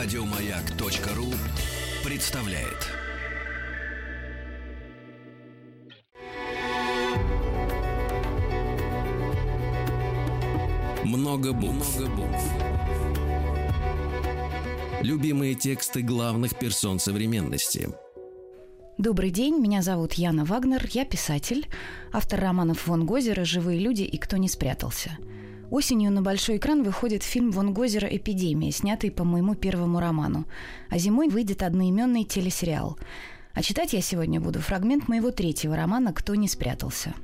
Радиомаяк.ру представляет. Много букв. Любимые тексты главных персон современности. Добрый день, меня зовут Яна Вагнер, я писатель, автор романов Вон Гозера «Живые люди» и «Кто не спрятался». Осенью на большой экран выходит фильм Вон Гозера «Эпидемия», снятый по моему первому роману. А зимой выйдет одноименный телесериал. А читать я сегодня буду фрагмент моего третьего романа «Кто не спрятался».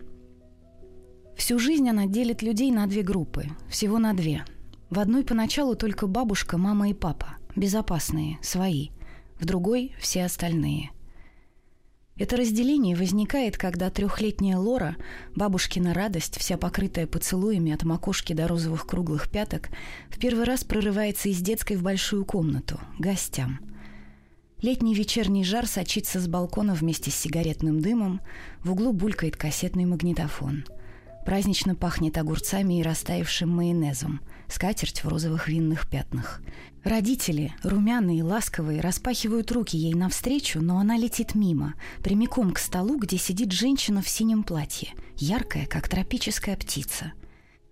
Всю жизнь она делит людей на две группы, всего на две. В одной поначалу только бабушка, мама и папа, безопасные, свои. В другой – все остальные – это разделение возникает, когда трехлетняя Лора, бабушкина радость, вся покрытая поцелуями от макушки до розовых круглых пяток, в первый раз прорывается из детской в большую комнату, гостям. Летний вечерний жар сочится с балкона вместе с сигаретным дымом, в углу булькает кассетный магнитофон. Празднично пахнет огурцами и растаявшим майонезом, скатерть в розовых винных пятнах – Родители, румяные, ласковые, распахивают руки ей навстречу, но она летит мимо, прямиком к столу, где сидит женщина в синем платье, яркая, как тропическая птица.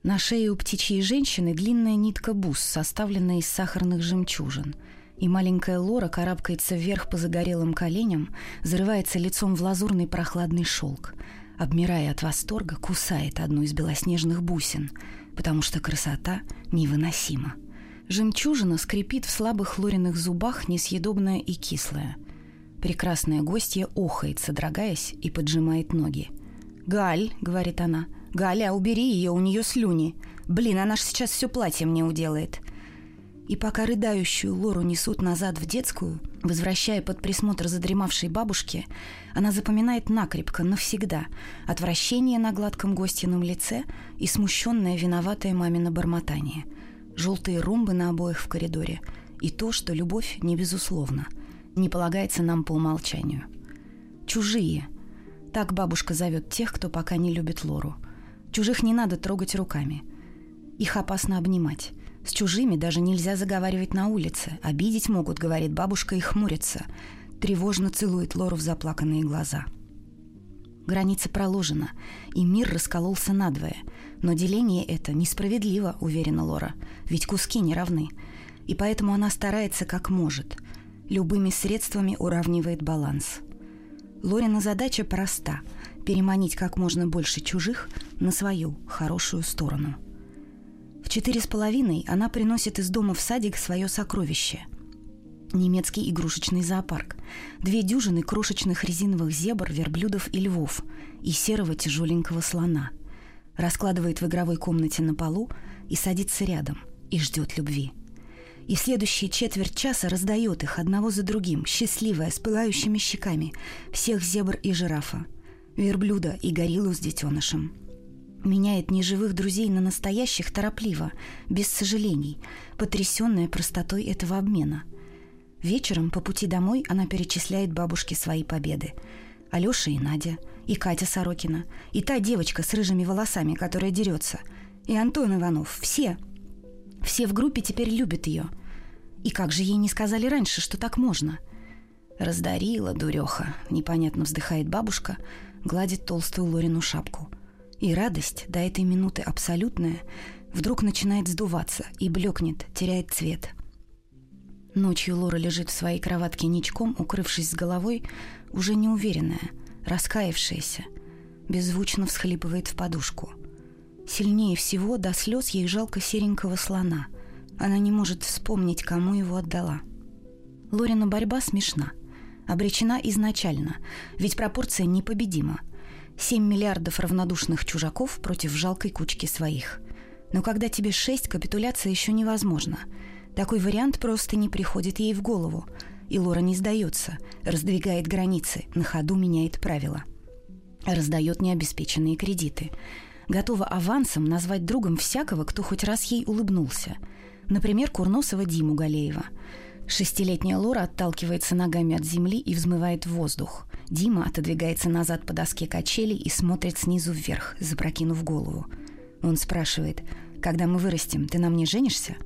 На шее у птичьей женщины длинная нитка бус, составленная из сахарных жемчужин. И маленькая Лора карабкается вверх по загорелым коленям, зарывается лицом в лазурный прохладный шелк. Обмирая от восторга, кусает одну из белоснежных бусин, потому что красота невыносима. Жемчужина скрипит в слабых Лориных зубах, несъедобная и кислая. Прекрасная гостья охает, содрогаясь, и поджимает ноги. «Галь», — говорит она, — «Галя, убери ее, у нее слюни. Блин, она ж сейчас все платье мне уделает». И пока рыдающую Лору несут назад в детскую, возвращая под присмотр задремавшей бабушки, она запоминает накрепко, навсегда, отвращение на гладком гостином лице и смущенное виноватое мамино бормотание — желтые ромбы на обоих в коридоре и то, что любовь не безусловна, не полагается нам по умолчанию. Чужие. Так бабушка зовет тех, кто пока не любит Лору. Чужих не надо трогать руками. Их опасно обнимать. С чужими даже нельзя заговаривать на улице. Обидеть могут, говорит бабушка, и хмурится. Тревожно целует Лору в заплаканные глаза. Граница проложена, и мир раскололся надвое – но деление это несправедливо, уверена Лора, ведь куски не равны. И поэтому она старается как может. Любыми средствами уравнивает баланс. Лорина задача проста – переманить как можно больше чужих на свою хорошую сторону. В четыре с половиной она приносит из дома в садик свое сокровище – немецкий игрушечный зоопарк, две дюжины крошечных резиновых зебр, верблюдов и львов и серого тяжеленького слона – раскладывает в игровой комнате на полу и садится рядом, и ждет любви. И в следующие четверть часа раздает их одного за другим, счастливая, с пылающими щеками, всех зебр и жирафа, верблюда и гориллу с детенышем. Меняет неживых друзей на настоящих торопливо, без сожалений, потрясенная простотой этого обмена. Вечером по пути домой она перечисляет бабушке свои победы. Алёша и Надя – и Катя Сорокина, и та девочка с рыжими волосами, которая дерется, и Антон Иванов, все. Все в группе теперь любят ее. И как же ей не сказали раньше, что так можно? Раздарила, дуреха, непонятно вздыхает бабушка, гладит толстую Лорину шапку. И радость, до этой минуты абсолютная, вдруг начинает сдуваться и блекнет, теряет цвет. Ночью Лора лежит в своей кроватке ничком, укрывшись с головой, уже неуверенная – раскаявшаяся, беззвучно всхлипывает в подушку. Сильнее всего до слез ей жалко серенького слона. Она не может вспомнить, кому его отдала. Лорина борьба смешна. Обречена изначально, ведь пропорция непобедима. 7 миллиардов равнодушных чужаков против жалкой кучки своих. Но когда тебе шесть, капитуляция еще невозможна. Такой вариант просто не приходит ей в голову – и Лора не сдается, раздвигает границы, на ходу меняет правила. Раздает необеспеченные кредиты. Готова авансом назвать другом всякого, кто хоть раз ей улыбнулся. Например, Курносова Диму Галеева. Шестилетняя Лора отталкивается ногами от земли и взмывает в воздух. Дима отодвигается назад по доске качелей и смотрит снизу вверх, запрокинув голову. Он спрашивает, «Когда мы вырастем, ты на мне женишься?»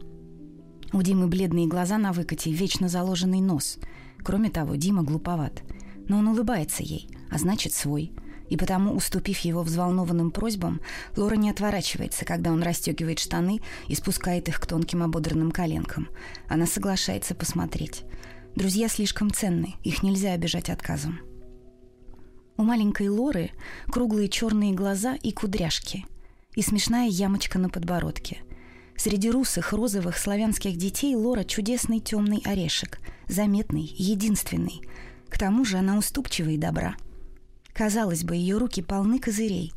У Димы бледные глаза на выкате, вечно заложенный нос. Кроме того, Дима глуповат. Но он улыбается ей, а значит свой. И потому, уступив его взволнованным просьбам, Лора не отворачивается, когда он расстегивает штаны и спускает их к тонким ободранным коленкам. Она соглашается посмотреть. Друзья слишком ценны, их нельзя обижать отказом. У маленькой Лоры круглые черные глаза и кудряшки, и смешная ямочка на подбородке. Среди русых, розовых, славянских детей Лора чудесный темный орешек, заметный, единственный. К тому же она уступчива и добра. Казалось бы, ее руки полны козырей,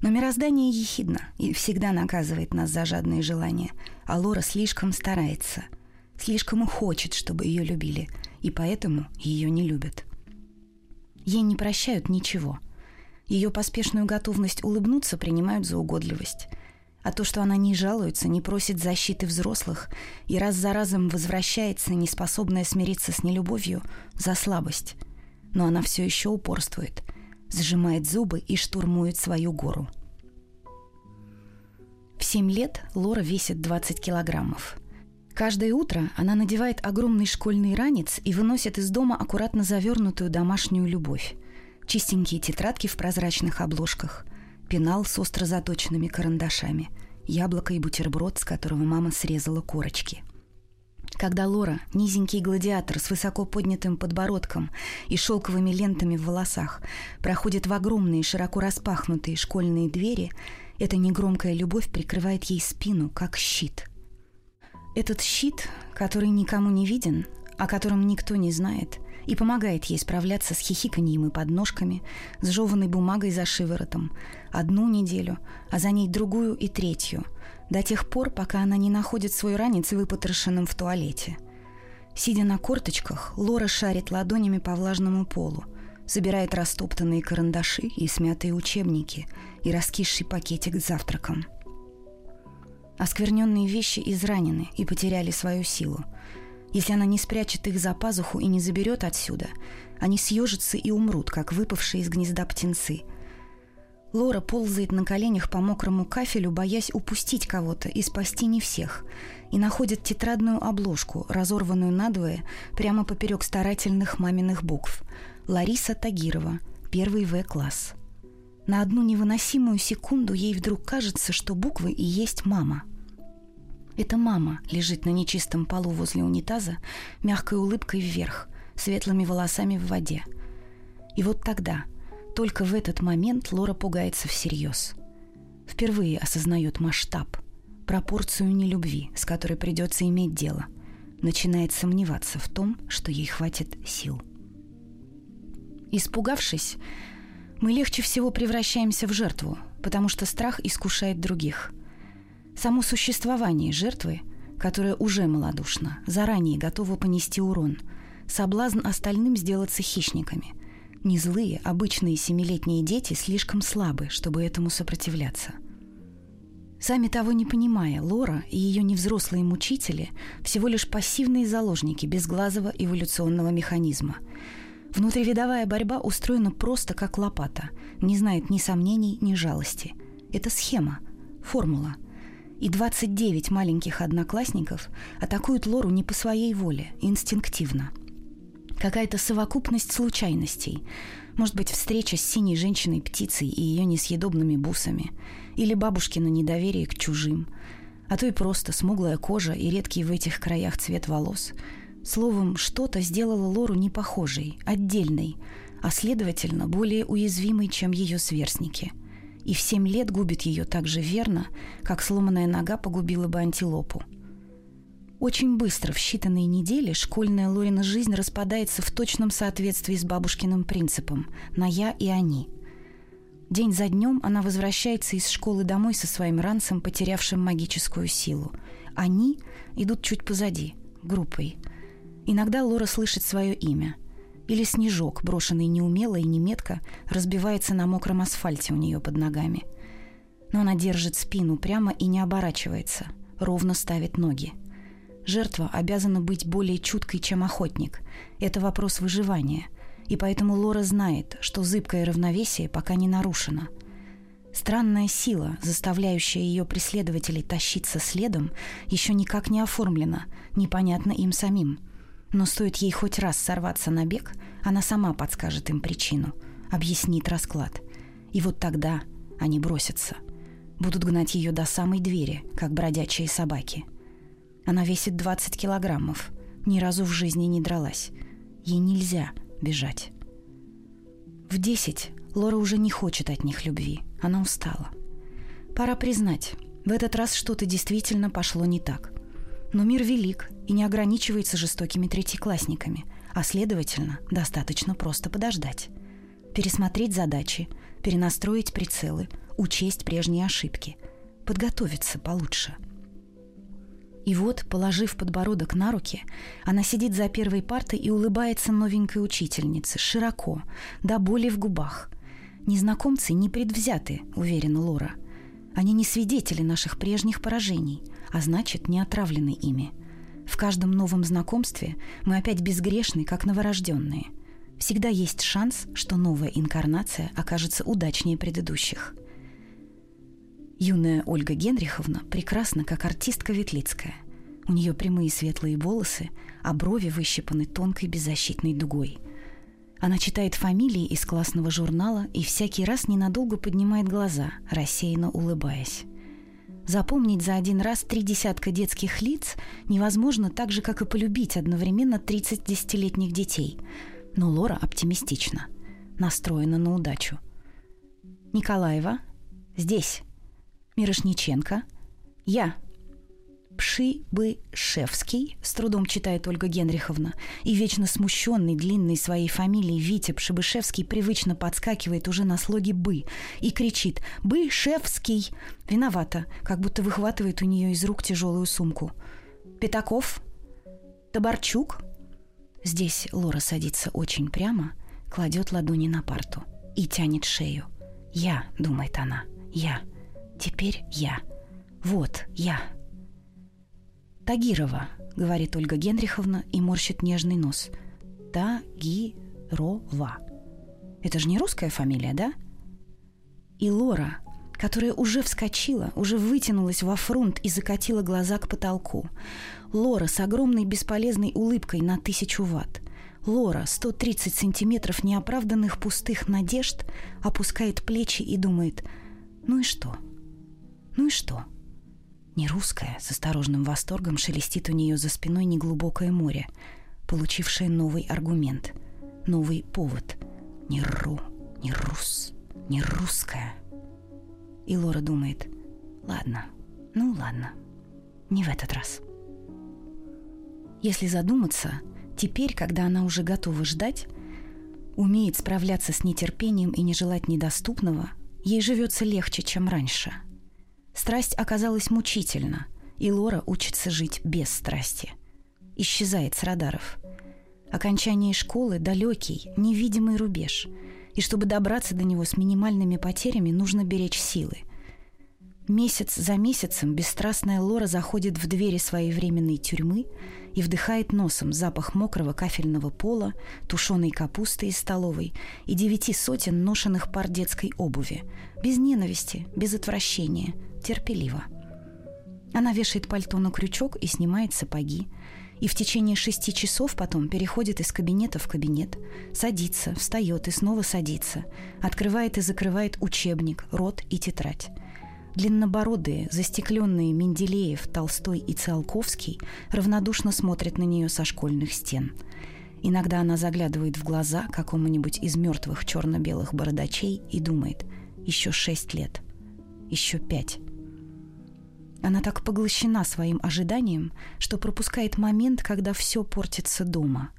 но мироздание ехидно и всегда наказывает нас за жадные желания, а Лора слишком старается, слишком хочет, чтобы ее любили, и поэтому ее не любят. Ей не прощают ничего. Ее поспешную готовность улыбнуться принимают за угодливость. А то, что она не жалуется, не просит защиты взрослых и раз за разом возвращается, неспособная смириться с нелюбовью, за слабость. Но она все еще упорствует, сжимает зубы и штурмует свою гору. В семь лет Лора весит 20 килограммов. Каждое утро она надевает огромный школьный ранец и выносит из дома аккуратно завернутую домашнюю любовь. Чистенькие тетрадки в прозрачных обложках, пенал с остро заточенными карандашами, яблоко и бутерброд, с которого мама срезала корочки. Когда Лора, низенький гладиатор с высоко поднятым подбородком и шелковыми лентами в волосах, проходит в огромные широко распахнутые школьные двери, эта негромкая любовь прикрывает ей спину, как щит – этот щит, который никому не виден, о котором никто не знает, и помогает ей справляться с хихиканьем и подножками, с жеванной бумагой за шиворотом, одну неделю, а за ней другую и третью, до тех пор, пока она не находит свой ранец выпотрошенным в туалете. Сидя на корточках, Лора шарит ладонями по влажному полу, собирает растоптанные карандаши и смятые учебники и раскисший пакетик с завтраком – Оскверненные вещи изранены и потеряли свою силу. Если она не спрячет их за пазуху и не заберет отсюда, они съежатся и умрут, как выпавшие из гнезда птенцы. Лора ползает на коленях по мокрому кафелю, боясь упустить кого-то и спасти не всех, и находит тетрадную обложку, разорванную надвое, прямо поперек старательных маминых букв. Лариса Тагирова, первый В-класс. На одну невыносимую секунду ей вдруг кажется, что буквы и есть мама – это мама лежит на нечистом полу возле унитаза, мягкой улыбкой вверх, светлыми волосами в воде. И вот тогда, только в этот момент Лора пугается всерьез. Впервые осознает масштаб, пропорцию нелюбви, с которой придется иметь дело. Начинает сомневаться в том, что ей хватит сил. Испугавшись, мы легче всего превращаемся в жертву, потому что страх искушает других – Само существование жертвы, которая уже малодушна, заранее готова понести урон, соблазн остальным сделаться хищниками. Не злые, обычные семилетние дети слишком слабы, чтобы этому сопротивляться. Сами того не понимая, Лора и ее невзрослые мучители всего лишь пассивные заложники безглазого эволюционного механизма. Внутривидовая борьба устроена просто как лопата, не знает ни сомнений, ни жалости. Это схема, формула – и 29 маленьких одноклассников атакуют Лору не по своей воле, инстинктивно. Какая-то совокупность случайностей. Может быть, встреча с синей женщиной-птицей и ее несъедобными бусами. Или бабушкино недоверие к чужим. А то и просто смуглая кожа и редкий в этих краях цвет волос. Словом, что-то сделало Лору непохожей, отдельной, а следовательно, более уязвимой, чем ее сверстники – и в семь лет губит ее так же верно, как сломанная нога погубила бы антилопу. Очень быстро, в считанные недели, школьная Лорина жизнь распадается в точном соответствии с бабушкиным принципом «на я и они». День за днем она возвращается из школы домой со своим ранцем, потерявшим магическую силу. Они идут чуть позади, группой. Иногда Лора слышит свое имя – или снежок, брошенный неумело и неметко, разбивается на мокром асфальте у нее под ногами. Но она держит спину прямо и не оборачивается, ровно ставит ноги. Жертва обязана быть более чуткой, чем охотник. Это вопрос выживания. И поэтому Лора знает, что зыбкое равновесие пока не нарушено. Странная сила, заставляющая ее преследователей тащиться следом, еще никак не оформлена, непонятно им самим. Но стоит ей хоть раз сорваться на бег, она сама подскажет им причину, объяснит расклад. И вот тогда они бросятся. Будут гнать ее до самой двери, как бродячие собаки. Она весит 20 килограммов, ни разу в жизни не дралась. Ей нельзя бежать. В 10 Лора уже не хочет от них любви – она устала. Пора признать, в этот раз что-то действительно пошло не так. Но мир велик и не ограничивается жестокими третьеклассниками, а следовательно, достаточно просто подождать. Пересмотреть задачи, перенастроить прицелы, учесть прежние ошибки, подготовиться получше. И вот, положив подбородок на руки, она сидит за первой партой и улыбается новенькой учительнице, широко, до боли в губах – Незнакомцы не предвзяты, уверена Лора. Они не свидетели наших прежних поражений, а значит, не отравлены ими. В каждом новом знакомстве мы опять безгрешны, как новорожденные. Всегда есть шанс, что новая инкарнация окажется удачнее предыдущих. Юная Ольга Генриховна прекрасна, как артистка Ветлицкая. У нее прямые светлые волосы, а брови выщипаны тонкой беззащитной дугой – она читает фамилии из классного журнала и всякий раз ненадолго поднимает глаза, рассеянно улыбаясь. Запомнить за один раз три десятка детских лиц невозможно так же, как и полюбить одновременно 30 десятилетних детей. Но Лора оптимистична, настроена на удачу. Николаева, здесь. Мирошниченко, я, Пшибышевский, с трудом читает Ольга Генриховна, и вечно смущенный длинной своей фамилией Витя Пшибышевский привычно подскакивает уже на слоге «бы» и кричит «Бышевский!» Виновата, как будто выхватывает у нее из рук тяжелую сумку. «Пятаков? Табарчук?» Здесь Лора садится очень прямо, кладет ладони на парту и тянет шею. «Я», — думает она, — «я. Теперь я. Вот я». «Тагирова», — говорит Ольга Генриховна и морщит нежный нос. «Тагирова». Это же не русская фамилия, да? И Лора, которая уже вскочила, уже вытянулась во фронт и закатила глаза к потолку. Лора с огромной бесполезной улыбкой на тысячу ватт. Лора, 130 сантиметров неоправданных пустых надежд, опускает плечи и думает «Ну и что? Ну и что?» Не русская, с осторожным восторгом шелестит у нее за спиной неглубокое море, получившее новый аргумент, новый повод. Не ру, не рус, не русская. И Лора думает, ладно, ну ладно, не в этот раз. Если задуматься, теперь, когда она уже готова ждать, умеет справляться с нетерпением и не желать недоступного, ей живется легче, чем раньше – Страсть оказалась мучительна, и Лора учится жить без страсти. Исчезает с радаров. Окончание школы – далекий, невидимый рубеж, и чтобы добраться до него с минимальными потерями, нужно беречь силы. Месяц за месяцем бесстрастная Лора заходит в двери своей временной тюрьмы и вдыхает носом запах мокрого кафельного пола, тушеной капусты из столовой и девяти сотен ношенных пар детской обуви, без ненависти, без отвращения – терпеливо. Она вешает пальто на крючок и снимает сапоги, и в течение шести часов потом переходит из кабинета в кабинет, садится, встает и снова садится, открывает и закрывает учебник, рот и тетрадь. Длиннобородые, застекленные Менделеев, Толстой и Циолковский равнодушно смотрят на нее со школьных стен. Иногда она заглядывает в глаза какому-нибудь из мертвых черно-белых бородачей и думает «Еще шесть лет, еще пять». Она так поглощена своим ожиданием, что пропускает момент, когда все портится дома.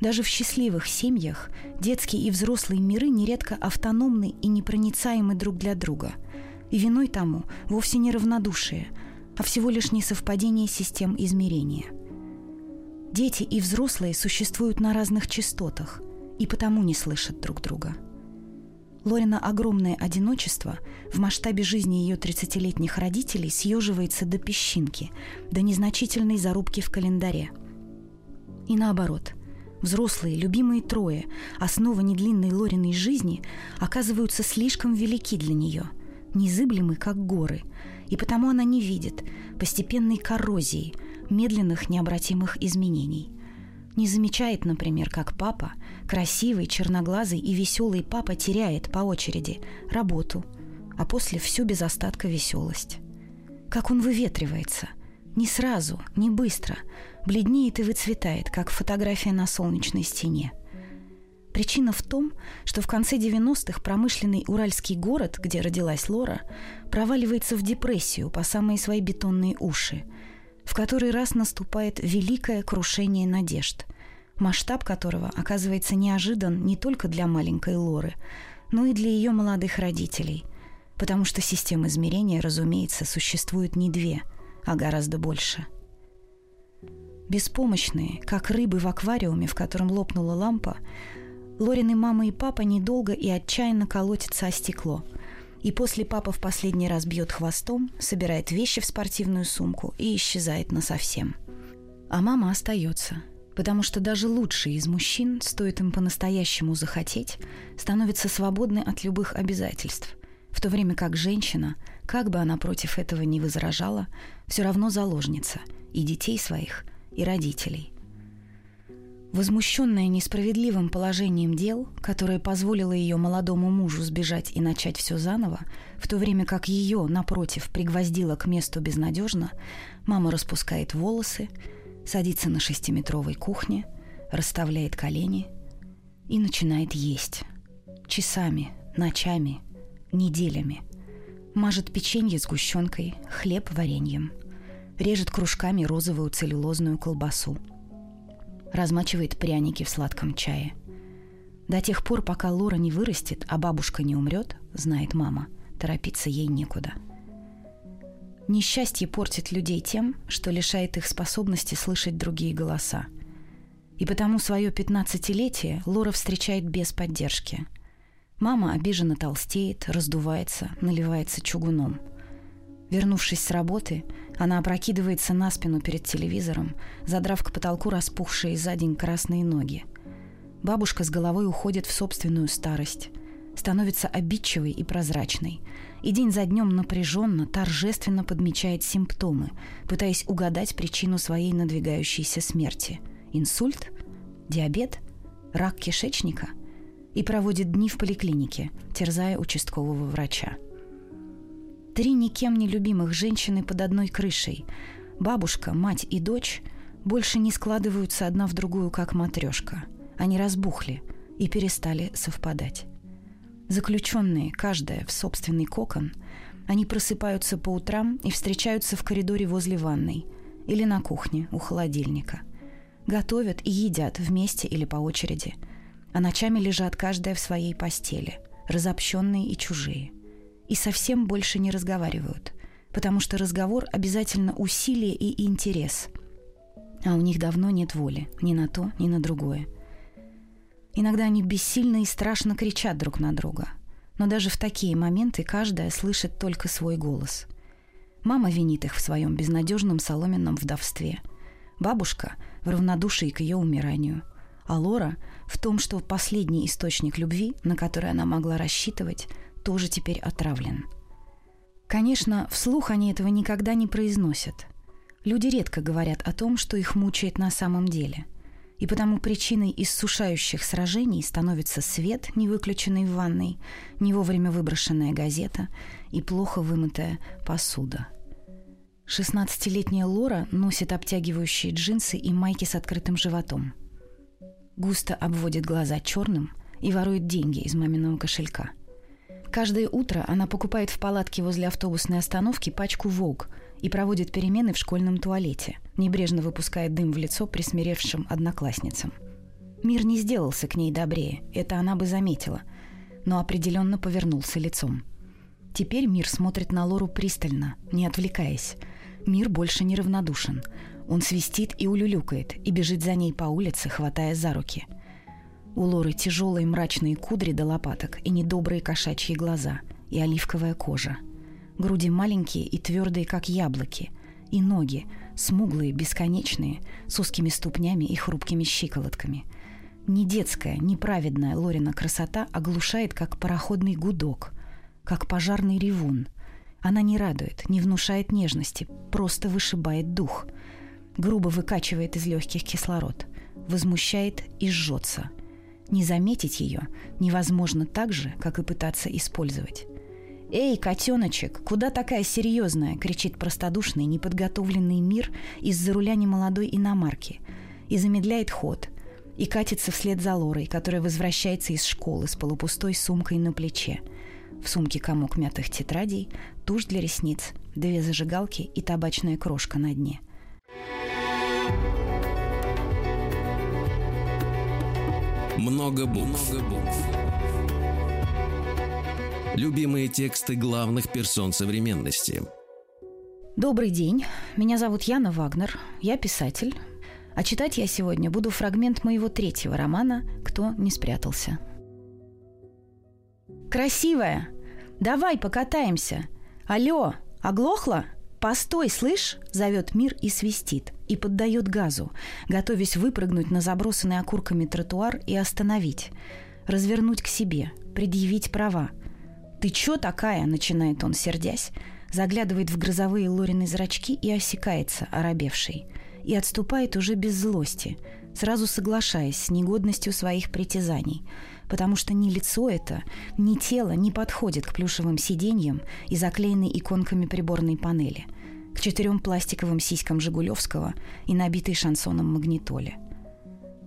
Даже в счастливых семьях детские и взрослые миры нередко автономны и непроницаемы друг для друга. И виной тому вовсе не равнодушие, а всего лишь несовпадение систем измерения. Дети и взрослые существуют на разных частотах и потому не слышат друг друга – Лорина огромное одиночество в масштабе жизни ее 30-летних родителей съеживается до песчинки, до незначительной зарубки в календаре. И наоборот, взрослые, любимые трое, основа недлинной Лориной жизни, оказываются слишком велики для нее, незыблемы, как горы, и потому она не видит постепенной коррозии, медленных необратимых изменений. Не замечает, например, как папа, красивый, черноглазый и веселый папа теряет по очереди работу, а после всю без остатка веселость. Как он выветривается, не сразу, не быстро, бледнеет и выцветает, как фотография на солнечной стене. Причина в том, что в конце 90-х промышленный уральский город, где родилась Лора, проваливается в депрессию по самые свои бетонные уши, в который раз наступает великое крушение надежд, масштаб которого оказывается неожидан не только для маленькой Лоры, но и для ее молодых родителей, потому что систем измерения, разумеется, существует не две, а гораздо больше – Беспомощные, как рыбы в аквариуме, в котором лопнула лампа, Лорины мама и папа недолго и отчаянно колотятся о стекло. И после папа в последний раз бьет хвостом, собирает вещи в спортивную сумку и исчезает насовсем. А мама остается, потому что даже лучшие из мужчин, стоит им по-настоящему захотеть, становятся свободны от любых обязательств, в то время как женщина, как бы она против этого не возражала, все равно заложница и детей своих – и родителей. Возмущенная несправедливым положением дел, которое позволило ее молодому мужу сбежать и начать все заново, в то время как ее, напротив, пригвоздило к месту безнадежно, мама распускает волосы, садится на шестиметровой кухне, расставляет колени и начинает есть. Часами, ночами, неделями. Мажет печенье сгущенкой, хлеб вареньем – режет кружками розовую целлюлозную колбасу. Размачивает пряники в сладком чае. До тех пор, пока Лора не вырастет, а бабушка не умрет, знает мама, торопиться ей некуда. Несчастье портит людей тем, что лишает их способности слышать другие голоса. И потому свое пятнадцатилетие Лора встречает без поддержки. Мама обиженно толстеет, раздувается, наливается чугуном – Вернувшись с работы, она опрокидывается на спину перед телевизором, задрав к потолку распухшие за день красные ноги. Бабушка с головой уходит в собственную старость, становится обидчивой и прозрачной, и день за днем напряженно, торжественно подмечает симптомы, пытаясь угадать причину своей надвигающейся смерти. Инсульт? Диабет? Рак кишечника? И проводит дни в поликлинике, терзая участкового врача. Три никем не любимых женщины под одной крышей. Бабушка, мать и дочь больше не складываются одна в другую, как матрешка. Они разбухли и перестали совпадать. Заключенные, каждая в собственный кокон, они просыпаются по утрам и встречаются в коридоре возле ванной или на кухне у холодильника. Готовят и едят вместе или по очереди, а ночами лежат каждая в своей постели, разобщенные и чужие – и совсем больше не разговаривают, потому что разговор обязательно усилие и интерес. А у них давно нет воли ни на то, ни на другое. Иногда они бессильно и страшно кричат друг на друга. Но даже в такие моменты каждая слышит только свой голос. Мама винит их в своем безнадежном соломенном вдовстве. Бабушка — в равнодушии к ее умиранию. А Лора — в том, что последний источник любви, на который она могла рассчитывать, тоже теперь отравлен. Конечно, вслух они этого никогда не произносят. Люди редко говорят о том, что их мучает на самом деле. И потому причиной иссушающих сражений становится свет, не выключенный в ванной, не вовремя выброшенная газета и плохо вымытая посуда. 16-летняя Лора носит обтягивающие джинсы и майки с открытым животом. Густо обводит глаза черным и ворует деньги из маминого кошелька – Каждое утро она покупает в палатке возле автобусной остановки пачку «Волк» и проводит перемены в школьном туалете, небрежно выпуская дым в лицо присмиревшим одноклассницам. Мир не сделался к ней добрее, это она бы заметила, но определенно повернулся лицом. Теперь мир смотрит на Лору пристально, не отвлекаясь. Мир больше не равнодушен. Он свистит и улюлюкает, и бежит за ней по улице, хватая за руки – у Лоры тяжелые мрачные кудри до лопаток и недобрые кошачьи глаза, и оливковая кожа. Груди маленькие и твердые, как яблоки, и ноги, смуглые, бесконечные, с узкими ступнями и хрупкими щиколотками. Не детская, неправедная Лорина красота оглушает, как пароходный гудок, как пожарный ревун – Она не радует, не внушает нежности, просто вышибает дух. Грубо выкачивает из легких кислород, возмущает и жжется. Не заметить ее невозможно так же, как и пытаться использовать. «Эй, котеночек, куда такая серьезная?» — кричит простодушный, неподготовленный мир из-за руля немолодой иномарки. И замедляет ход. И катится вслед за Лорой, которая возвращается из школы с полупустой сумкой на плече. В сумке комок мятых тетрадей, тушь для ресниц, две зажигалки и табачная крошка на дне. Много букв. Много букв. Любимые тексты главных персон современности. Добрый день. Меня зовут Яна Вагнер. Я писатель. А читать я сегодня буду фрагмент моего третьего романа «Кто не спрятался». «Красивая! Давай покатаемся! Алло, оглохла? Постой, слышь!» – зовет мир и свистит, и поддает газу, готовясь выпрыгнуть на забросанный окурками тротуар и остановить, развернуть к себе, предъявить права – «Ты чё такая?» – начинает он, сердясь, заглядывает в грозовые Лорины зрачки и осекается, оробевший, и отступает уже без злости, сразу соглашаясь с негодностью своих притязаний, потому что ни лицо это, ни тело не подходит к плюшевым сиденьям и заклеенной иконками приборной панели, к четырем пластиковым сиськам Жигулевского и набитой шансоном магнитоле.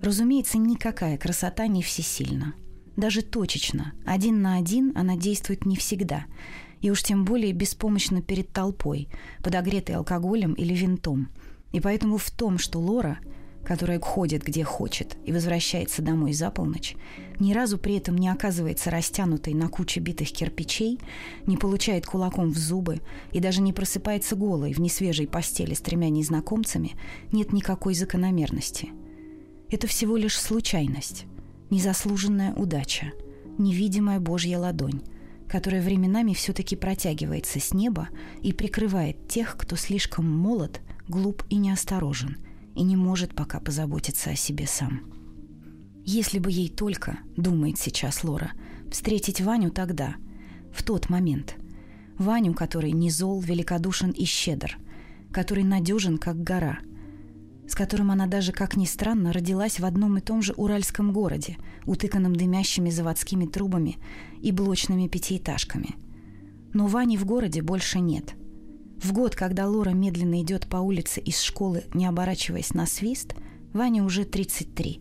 Разумеется, никакая красота не всесильна – даже точечно, один на один она действует не всегда, и уж тем более беспомощно перед толпой, подогретой алкоголем или винтом. И поэтому в том, что Лора, которая ходит где хочет и возвращается домой за полночь, ни разу при этом не оказывается растянутой на куче битых кирпичей, не получает кулаком в зубы и даже не просыпается голой в несвежей постели с тремя незнакомцами, нет никакой закономерности. Это всего лишь случайность незаслуженная удача, невидимая Божья ладонь, которая временами все-таки протягивается с неба и прикрывает тех, кто слишком молод, глуп и неосторожен, и не может пока позаботиться о себе сам. Если бы ей только, думает сейчас Лора, встретить Ваню тогда, в тот момент. Ваню, который не зол, великодушен и щедр, который надежен, как гора – с которым она даже, как ни странно, родилась в одном и том же уральском городе, утыканном дымящими заводскими трубами и блочными пятиэтажками. Но Вани в городе больше нет. В год, когда Лора медленно идет по улице из школы, не оборачиваясь на свист, Ваня уже 33.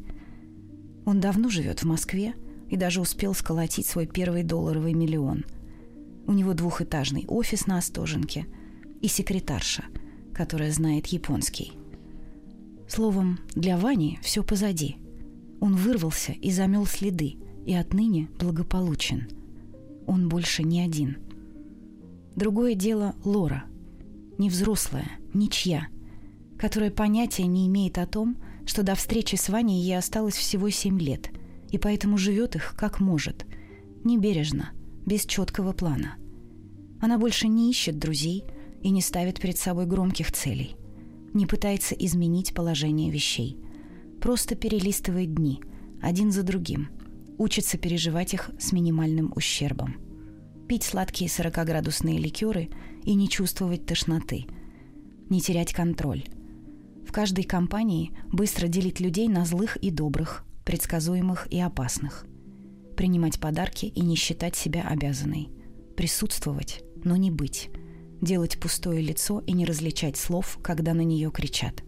Он давно живет в Москве и даже успел сколотить свой первый долларовый миллион. У него двухэтажный офис на Остоженке и секретарша, которая знает японский. Словом, для Вани все позади. Он вырвался и замел следы, и отныне благополучен. Он больше не один. Другое дело Лора. Не взрослая, ничья, которая понятия не имеет о том, что до встречи с Ваней ей осталось всего семь лет, и поэтому живет их как может, небережно, без четкого плана. Она больше не ищет друзей и не ставит перед собой громких целей не пытается изменить положение вещей. Просто перелистывает дни, один за другим, учится переживать их с минимальным ущербом. Пить сладкие 40-градусные ликеры и не чувствовать тошноты. Не терять контроль. В каждой компании быстро делить людей на злых и добрых, предсказуемых и опасных. Принимать подарки и не считать себя обязанной. Присутствовать, но не быть делать пустое лицо и не различать слов, когда на нее кричат.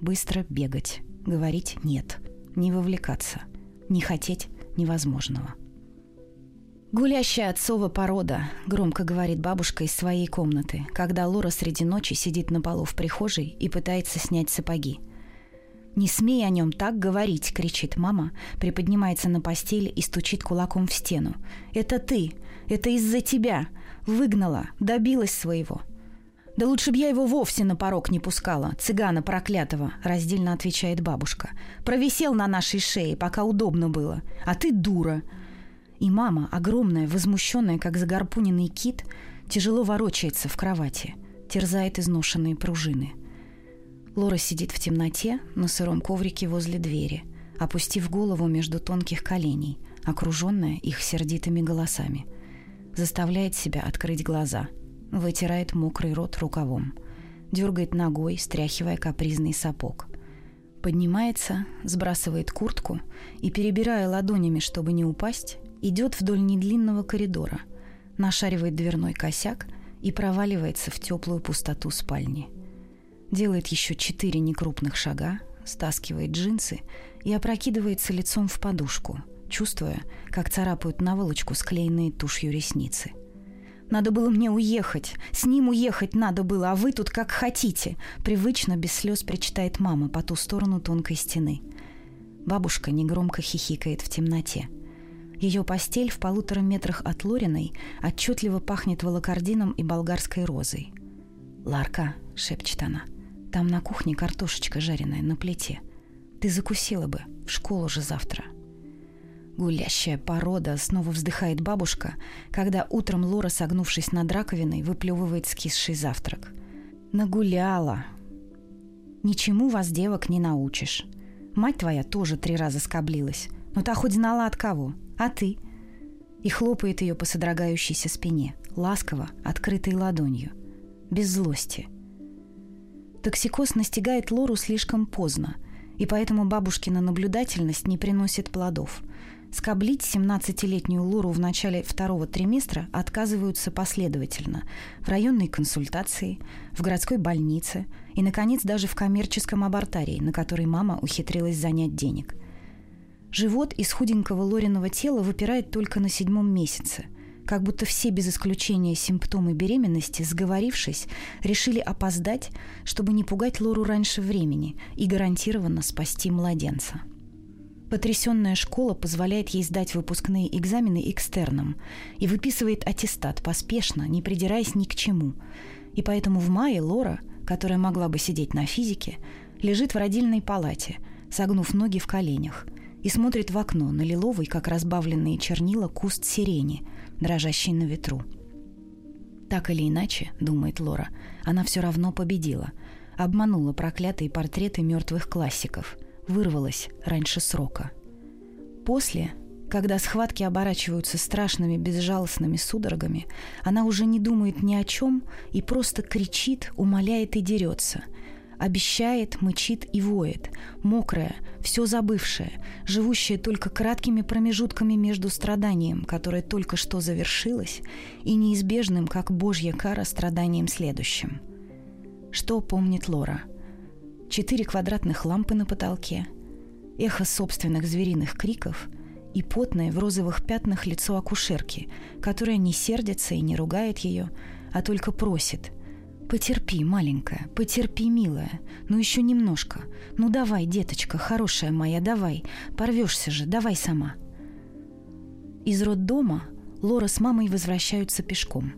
Быстро бегать, говорить «нет», не вовлекаться, не хотеть невозможного. «Гулящая отцова порода», — громко говорит бабушка из своей комнаты, когда Лора среди ночи сидит на полу в прихожей и пытается снять сапоги. «Не смей о нем так говорить!» — кричит мама, приподнимается на постели и стучит кулаком в стену. «Это ты! Это из-за тебя! Выгнала, добилась своего. «Да лучше б я его вовсе на порог не пускала, цыгана проклятого», — раздельно отвечает бабушка. «Провисел на нашей шее, пока удобно было. А ты дура». И мама, огромная, возмущенная, как загорпуненный кит, тяжело ворочается в кровати, терзает изношенные пружины. Лора сидит в темноте на сыром коврике возле двери, опустив голову между тонких коленей, окруженная их сердитыми голосами — заставляет себя открыть глаза вытирает мокрый рот рукавом, дергает ногой, стряхивая капризный сапог. Поднимается, сбрасывает куртку и, перебирая ладонями, чтобы не упасть, идет вдоль недлинного коридора, нашаривает дверной косяк и проваливается в теплую пустоту спальни. Делает еще четыре некрупных шага, стаскивает джинсы и опрокидывается лицом в подушку, чувствуя, как царапают наволочку склеенные тушью ресницы. «Надо было мне уехать! С ним уехать надо было, а вы тут как хотите!» Привычно, без слез причитает мама по ту сторону тонкой стены. Бабушка негромко хихикает в темноте. Ее постель в полутора метрах от Лориной отчетливо пахнет волокордином и болгарской розой. «Ларка», — шепчет она, — «там на кухне картошечка жареная на плите. Ты закусила бы, в школу же завтра». Гулящая порода, снова вздыхает бабушка, когда утром Лора, согнувшись над раковиной, выплевывает скисший завтрак. Нагуляла. Ничему вас, девок, не научишь. Мать твоя тоже три раза скоблилась. Но та хоть знала от кого. А ты? И хлопает ее по содрогающейся спине, ласково, открытой ладонью. Без злости. Токсикоз настигает Лору слишком поздно, и поэтому бабушкина наблюдательность не приносит плодов – Скоблить 17-летнюю Лору в начале второго триместра отказываются последовательно в районной консультации, в городской больнице и, наконец, даже в коммерческом абортарии, на который мама ухитрилась занять денег. Живот из худенького Лориного тела выпирает только на седьмом месяце, как будто все без исключения симптомы беременности, сговорившись, решили опоздать, чтобы не пугать Лору раньше времени и гарантированно спасти младенца. Потрясенная школа позволяет ей сдать выпускные экзамены экстерном и выписывает аттестат поспешно, не придираясь ни к чему. И поэтому в мае Лора, которая могла бы сидеть на физике, лежит в родильной палате, согнув ноги в коленях, и смотрит в окно на лиловый, как разбавленные чернила, куст сирени, дрожащий на ветру. Так или иначе, думает Лора, она все равно победила, обманула проклятые портреты мертвых классиков – вырвалась раньше срока. После, когда схватки оборачиваются страшными безжалостными судорогами, она уже не думает ни о чем и просто кричит, умоляет и дерется. Обещает, мычит и воет, мокрая, все забывшая, живущая только краткими промежутками между страданием, которое только что завершилось, и неизбежным, как божья кара, страданием следующим. Что помнит Лора – четыре квадратных лампы на потолке, эхо собственных звериных криков и потное в розовых пятнах лицо акушерки, которая не сердится и не ругает ее, а только просит «Потерпи, маленькая, потерпи, милая, ну еще немножко, ну давай, деточка, хорошая моя, давай, порвешься же, давай сама». Из роддома Лора с мамой возвращаются пешком.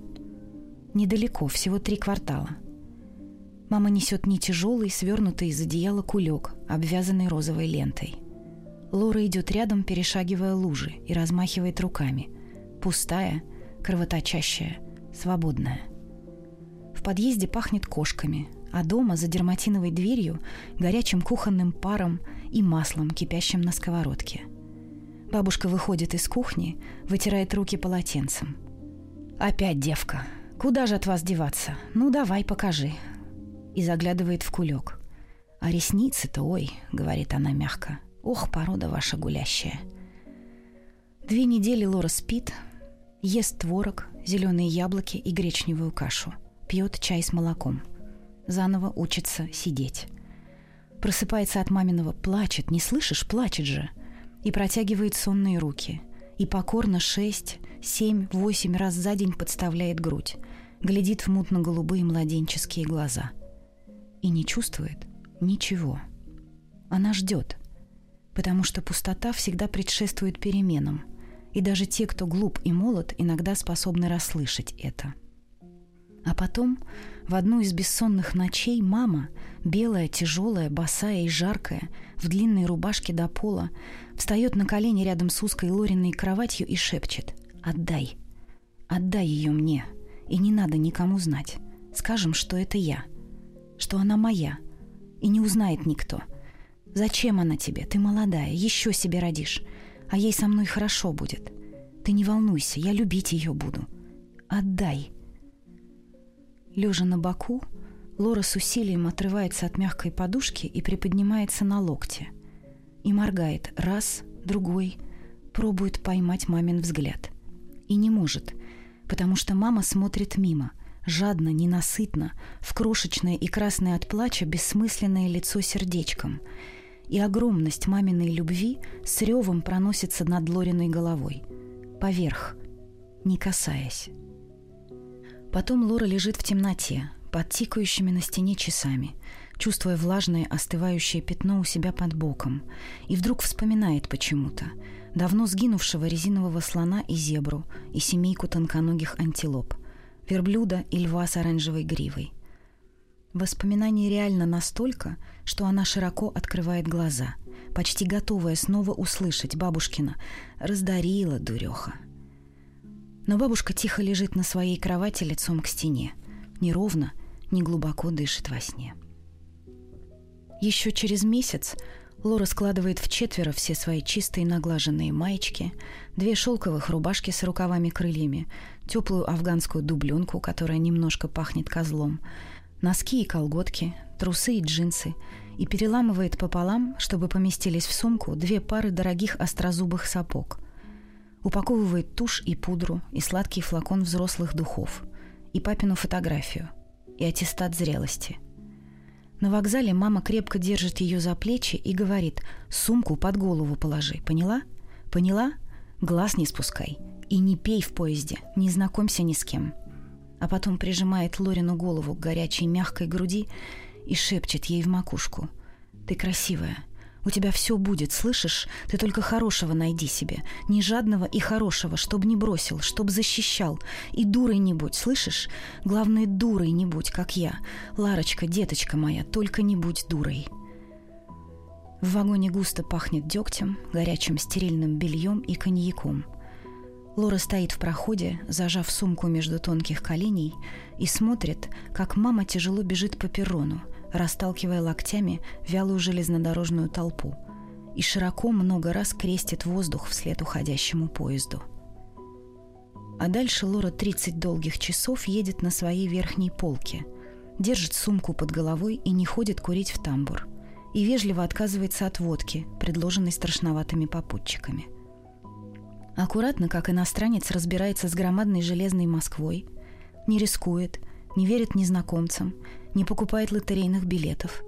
Недалеко, всего три квартала – Мама несет не тяжелый, свернутый из одеяла кулек, обвязанный розовой лентой. Лора идет рядом, перешагивая лужи, и размахивает руками. Пустая, кровоточащая, свободная. В подъезде пахнет кошками, а дома за дерматиновой дверью горячим кухонным паром и маслом, кипящим на сковородке. Бабушка выходит из кухни, вытирает руки полотенцем. «Опять девка. Куда же от вас деваться? Ну давай, покажи и заглядывает в кулек. «А ресницы-то, ой», — говорит она мягко, — «ох, порода ваша гулящая». Две недели Лора спит, ест творог, зеленые яблоки и гречневую кашу, пьет чай с молоком. Заново учится сидеть. Просыпается от маминого «плачет, не слышишь, плачет же!» и протягивает сонные руки. И покорно шесть, семь, восемь раз за день подставляет грудь, глядит в мутно-голубые младенческие глаза — и не чувствует ничего. Она ждет, потому что пустота всегда предшествует переменам, и даже те, кто глуп и молод, иногда способны расслышать это. А потом, в одну из бессонных ночей, мама, белая, тяжелая, босая и жаркая, в длинной рубашке до пола, встает на колени рядом с узкой Лориной кроватью и шепчет «Отдай! Отдай ее мне! И не надо никому знать! Скажем, что это я!» что она моя, и не узнает никто. Зачем она тебе? Ты молодая, еще себе родишь, а ей со мной хорошо будет. Ты не волнуйся, я любить ее буду. Отдай. Лежа на боку, Лора с усилием отрывается от мягкой подушки и приподнимается на локте. И моргает раз, другой, пробует поймать мамин взгляд. И не может, потому что мама смотрит мимо, жадно, ненасытно, в крошечное и красное от плача бессмысленное лицо сердечком. И огромность маминой любви с ревом проносится над Лориной головой. Поверх, не касаясь. Потом Лора лежит в темноте, под тикающими на стене часами, чувствуя влажное остывающее пятно у себя под боком, и вдруг вспоминает почему-то давно сгинувшего резинового слона и зебру, и семейку тонконогих антилоп, верблюда и льва с оранжевой гривой. Воспоминание реально настолько, что она широко открывает глаза, почти готовая снова услышать бабушкина «раздарила, дуреха». Но бабушка тихо лежит на своей кровати лицом к стене, неровно, не глубоко дышит во сне. Еще через месяц Лора складывает в четверо все свои чистые наглаженные маечки, две шелковых рубашки с рукавами-крыльями, теплую афганскую дубленку, которая немножко пахнет козлом, носки и колготки, трусы и джинсы, и переламывает пополам, чтобы поместились в сумку две пары дорогих острозубых сапог. Упаковывает тушь и пудру, и сладкий флакон взрослых духов, и папину фотографию, и аттестат зрелости – на вокзале мама крепко держит ее за плечи и говорит «Сумку под голову положи, поняла? Поняла? Глаз не спускай. И не пей в поезде, не знакомься ни с кем». А потом прижимает Лорину голову к горячей мягкой груди и шепчет ей в макушку «Ты красивая, у тебя все будет, слышишь? Ты только хорошего найди себе. Не жадного и хорошего, чтоб не бросил, чтоб защищал. И дурой не будь, слышишь? Главное, дурой не будь, как я. Ларочка, деточка моя, только не будь дурой. В вагоне густо пахнет дегтем, горячим стерильным бельем и коньяком. Лора стоит в проходе, зажав сумку между тонких коленей, и смотрит, как мама тяжело бежит по перрону – расталкивая локтями вялую железнодорожную толпу, и широко много раз крестит воздух вслед уходящему поезду. А дальше Лора 30 долгих часов едет на своей верхней полке, держит сумку под головой и не ходит курить в тамбур, и вежливо отказывается от водки, предложенной страшноватыми попутчиками. Аккуратно, как иностранец, разбирается с громадной железной Москвой, не рискует, не верит незнакомцам, не покупает лотерейных билетов.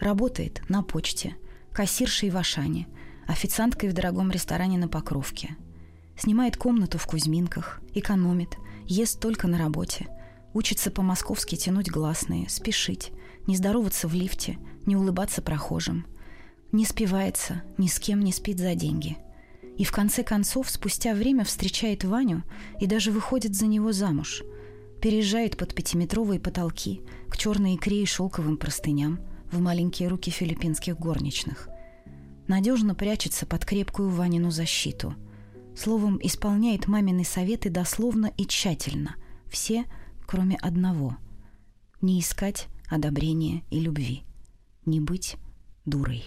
Работает на почте, кассиршей в Ашане, официанткой в дорогом ресторане на Покровке. Снимает комнату в Кузьминках, экономит, ест только на работе, учится по-московски тянуть гласные, спешить, не здороваться в лифте, не улыбаться прохожим. Не спивается, ни с кем не спит за деньги. И в конце концов, спустя время встречает Ваню и даже выходит за него замуж – переезжает под пятиметровые потолки, к черной икре и шелковым простыням, в маленькие руки филиппинских горничных. Надежно прячется под крепкую Ванину защиту. Словом, исполняет мамины советы дословно и тщательно. Все, кроме одного. Не искать одобрения и любви. Не быть дурой.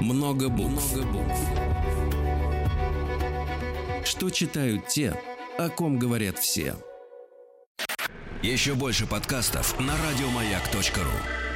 Много букв. Много букв. Что читают те, о ком говорят все. Еще больше подкастов на радиомаяк.ру